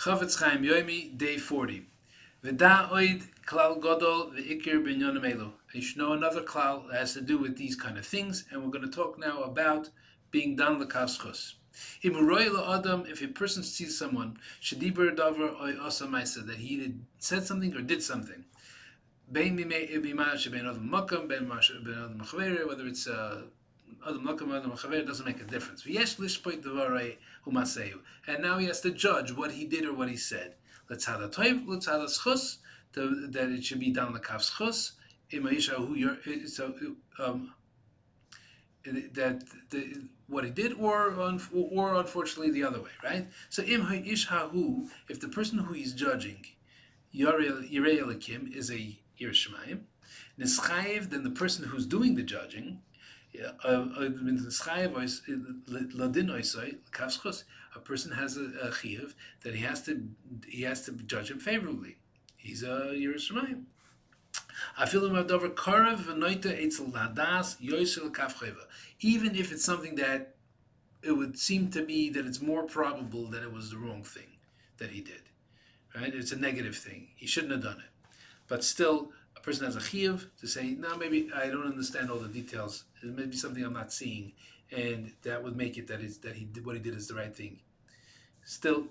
Chofetz Chaim Yomi, day 40. V'da oid klal godol v'ikir binyonim elu. You should know another klal that has to do with these kind of things, and we're going to talk now about being dan l'kavschus. Adam, if a person sees someone, shediber davar oy osa maisa, that he said something or did something, ben b'mash ben adam makam, ben mash ben adam whether it's uh, doesn't make a difference. And now he has to judge what he did or what he said. Let's have a toiv, let's have a schus, that it should be done kaf schus. so, um, that the, what he did, or or unfortunately the other way, right? So im ha'ish if the person who he's judging, yirei is a yirshmayim, nischayev, then the person who's doing the judging, a person has a, a chiyuv that he has to he has to judge him favorably. He's a yirei shamayim. Even if it's something that it would seem to me that it's more probable that it was the wrong thing that he did, right? It's a negative thing. He shouldn't have done it, but still, a person has a chiyuv to say, no, maybe I don't understand all the details. It may be something I'm not seeing, and that would make it that is that he did what he did is the right thing. Still,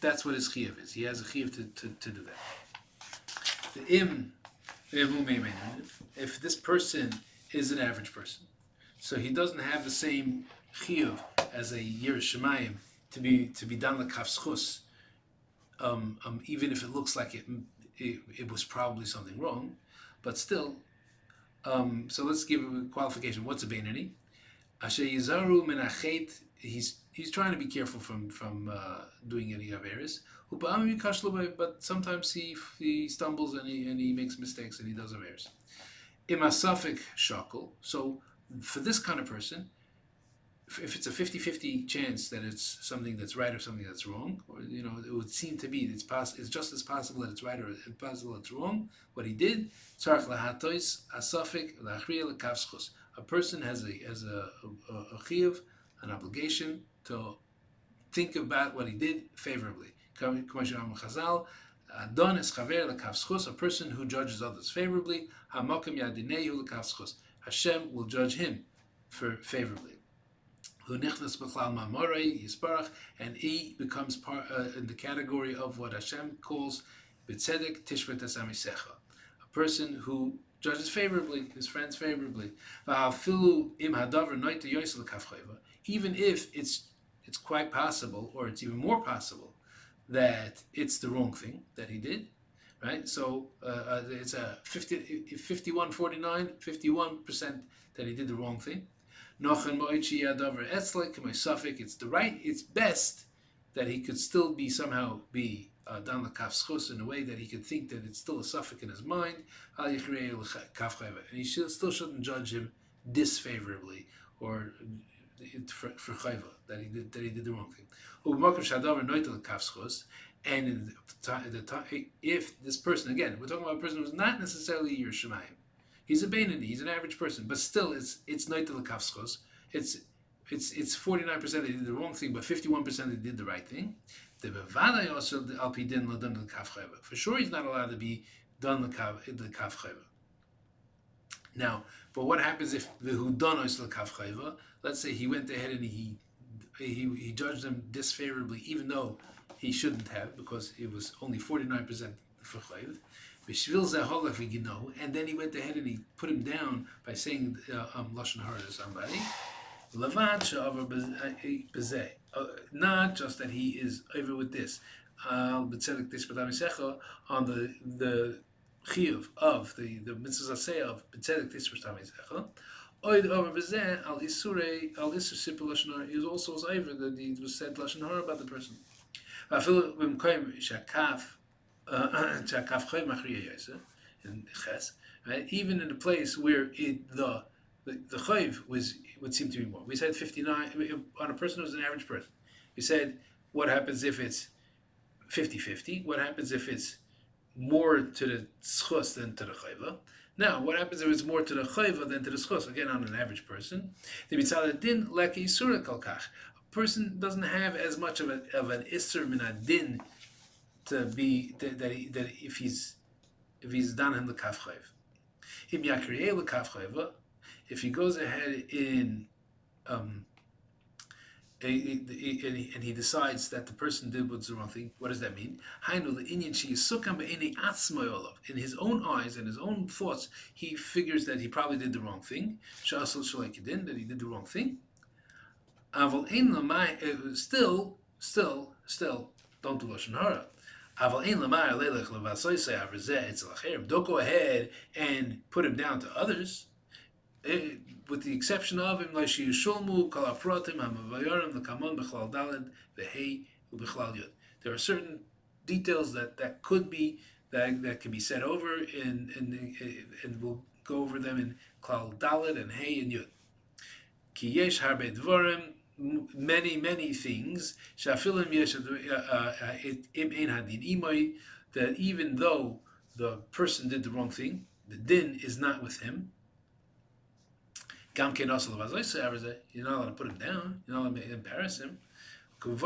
that's what his chiyuv is. He has a chiyuv to, to, to do that. The im, if this person is an average person, so he doesn't have the same chiyuv as a yir shemayim to be to be done like um, um, even if it looks like it, it, it was probably something wrong, but still. Um, so let's give a qualification. What's a Beinani? Asher Yizaru Menachet, he's he's trying to be careful from from uh, doing any averis. But sometimes he he stumbles and he and he makes mistakes and he does averis. Imasafik shakel. So for this kind of person, if it's a 50-50 chance that it's something that's right or something that's wrong, or you know, it would seem to be it's poss- it's just as possible that it's right or it's possible it's wrong. What he did, a person has a has a a, a an obligation to think about what he did favorably. Chazal, Adon es chaver a person who judges others favorably. Hamakim yadinehu lekavschus. Hashem will judge him for favorably. And he becomes part uh, in the category of what Hashem calls b'tzedek tishbet asamisecha, a person who judges favorably, his friends favorably. Even if it's it's quite possible, or it's even more possible, that it's the wrong thing that he did, right? So uh, uh it's a 50, 51 49, 51% that he did the wrong thing. It's the right, it's best that he could still be somehow be uh, dan kafschus in a way that he could think that it's still a suffix in his mind, and he should, still shouldn't judge him disfavorably or for, chayva that he did that he did the wrong thing. And in the time, if this person again, we're talking about a person who's not necessarily your shemayim, he's a Bainani, he's an average person, but still it's it's noitel kafschos. It's it's it's forty nine percent they did the wrong thing, but fifty one percent they did the right thing. The bevadai also the alpidin ladon the For sure, he's not allowed to be done the kaf the Now, but what happens if the hudanos the kaf Let's say he went ahead and he he he judged them disfavorably, even though he shouldn't have, because it was only forty nine and then he went ahead and he put him down by saying uh, um, lashon hara to somebody. Uh, not just that he is over with this, on the the chiyuv of the the mitzvah of b'tzedek tisper tamisecha. Oid over bezeh al isure al isur simple lashon hara. He was also over that he was said lashon hara about the person. Shakaf right? Even in a place where it, the the, chayv was would seem to be more. We said fifty nine on a person who's an average person. We said what happens if it's 50-50? What happens if it's more to the schus than to the chayva? Now, what happens if it's more to the chayva than to the schus? Again, on an average person, the mitzvah din leki isura kalkach. A person doesn't have as much of, a, of an isur min din to be that, that, he, that if he's if he's done in the kafchayv. If he goes ahead in um, and he decides that the person did what's the wrong thing, what does that mean? In his own eyes and his own thoughts, he figures that he probably did the wrong thing. That he did the wrong thing. Still, still, still, don't do Lashon Hara. Don't go ahead and put him down to others. Eh, with the exception of him. There are certain details that, that could be that, that can be said over in, in, and we'll go over them in Klal Dalid and Hey and Yud. Many many things. Uh, uh, that even though the person did the wrong thing, the din is not with him. You're not allowed to put him down. You're not allowed to embarrass him. And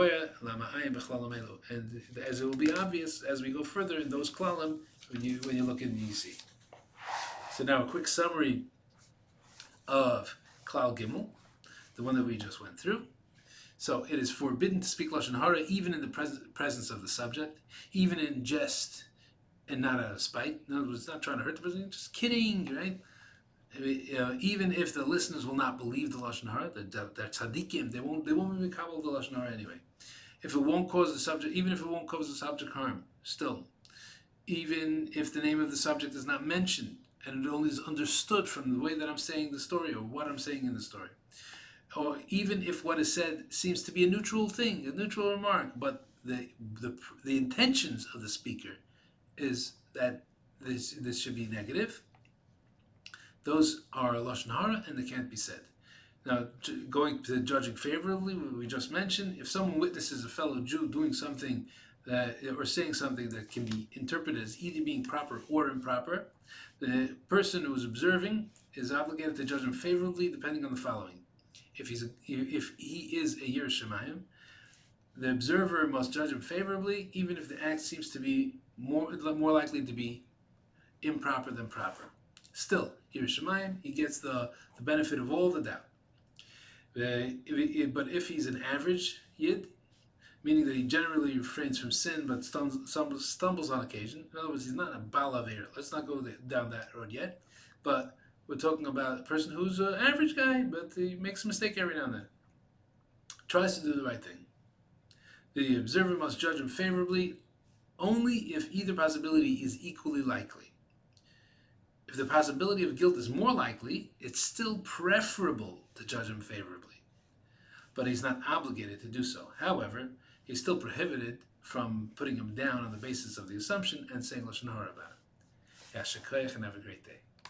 as it will be obvious as we go further in those klalim, when you when you look in the So now a quick summary of klal gimel, the one that we just went through. So it is forbidden to speak lashon hara even in the pres- presence of the subject, even in jest and not out of spite. In other words, not trying to hurt the person, just kidding, right? uh, even if the listeners will not believe the lashon hara, they're, they're tzaddikim. They won't. They won't be kabbalah the lashon hara anyway. If it won't cause the subject, even if it won't cause the subject harm, still, even if the name of the subject is not mentioned and it only is understood from the way that I'm saying the story or what I'm saying in the story, or even if what is said seems to be a neutral thing, a neutral remark, but the the the intentions of the speaker is that this this should be negative those are lashon hara, and they can't be said. Now, going to judging favorably, we just mentioned, if someone witnesses a fellow Jew doing something that, or saying something that can be interpreted as either being proper or improper, the person who is observing is obligated to judge him favorably, depending on the following: if he's a, if he is a Yer Shemayim, the observer must judge him favorably, even if the act seems to be more more likely to be improper than proper. Still, yirei shamayim, he gets the, the benefit of all the doubt. Uh, but if he's an average Yid, meaning that he generally refrains from sin but stumbles, stumbles on occasion, in other words, he's not a balaver. Let's not go down that road yet. But we're talking about a person who's an average guy, but he makes a mistake every now and then. Tries to do the right thing. The observer must judge him favorably only if either possibility is equally likely. If the possibility of guilt is more likely, it's still preferable to judge him favorably. But he's not obligated to do so. However, he's still prohibited from putting him down on the basis of the assumption and saying Lashon Hara about it. Yashikoyach and have a great day.